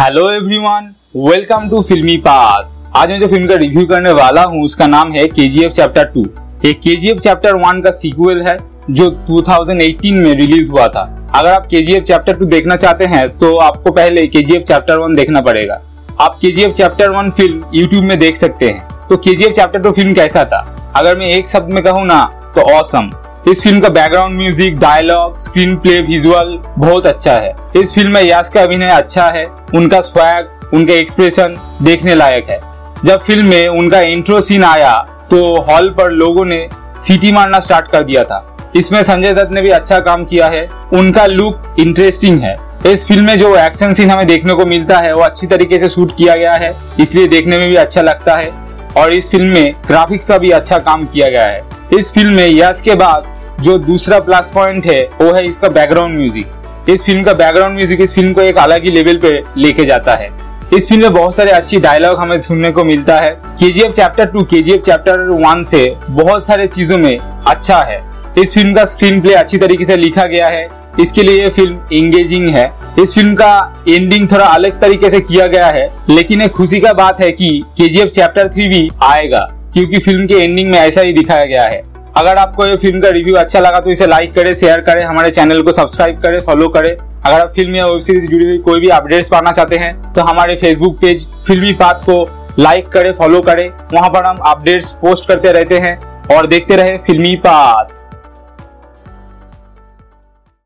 Hello everyone welcome to Filmi path आज मैं जो फ़िल्म का रिव्यू करने वाला हूँ, उसका नाम है के चैप्टर टू एक के चैप्टर वन का सीक्वल है, जो 2018 में रिलीज़ हुआ था। अगर आप के चैप्टर टू देखना चाहते हैं तो आपको पहले के चैप्टर वन देखना पड़ेगा। आप के चैप्टर वन फ़िल्म यूट्यूब में देख सकते हैं। तो के चैप्टर टू फ़िल्म कैसा था? अगर मैं एक शब्द में कहूँ ना तो औसम इस फ़िल्म का background music dialogue screenplay visual बहुत अच्छा है। इस फ़िल्म में यश का अभिनय अच्छा है, उनका स्वैग उनके एक्सप्रेशन देखने लायक है। जब फ़िल्म में उनका इंट्रो सीन आया तो हॉल पर लोगों ने सीटी मारना स्टार्ट कर दिया था। इसमें संजय दत्त ने भी अच्छा काम किया है, उनका लुक इंटरेस्टिंग है। इस फ़िल्म में जो एक्शन सीन हमें देखने को मिलता है, वो अच्छी तरीके से शूट किया गया है, इसलिए देखने में भी अच्छा लगता है। और इस फ़िल्म में ग्राफिक्स का भी अच्छा काम किया गया है। इस फ़िल्म में यश के बाद जो दूसरा प्लस पॉइंट है, वो है इसका बैकग्राउंड म्यूज़िक इस फ़िल्म का बैकग्राउंड म्यूज़िक इस फ़िल्म को एक अलग ही लेवल पे लेके जाता है. इस फ़िल्म में बहुत सारे अच्छी डायलॉग हमें सुनने को मिलता है. के चैप्टर टू के चैप्टर वन से बहुत सारे चीज़ों में अच्छा है. इस फ़िल्म का स्क्रीन प्ले अच्छी तरीके से लिखा गया है. इसके लिए ये फ़िल्म एंगेजिंग है. इस फ़िल्म का एंडिंग थोड़ा अलग तरीके से किया गया है. लेकिन एक खुशी का बात है कि के चैप्टर थ्री भी आएगा, क्योंकि फ़िल्म के एंडिंग में ऐसा ही दिखाया गया है. अगर आपको ये फ़िल्म का रिव्यू अच्छा लगा तो इसे लाइक करें शेयर करें, हमारे चैनल को सब्सक्राइब करें फॉलो करें। अगर आप फ़िल्म या वेब सीरीज़ जुड़ी हुई कोई भी अपडेट्स पाना चाहते हैं तो हमारे फेसबुक पेज फिल्मी बात को लाइक करें फॉलो करें। वहाँ पर हम अपडेट्स पोस्ट करते रहते हैं और देखते रहे फिल्मी पाथ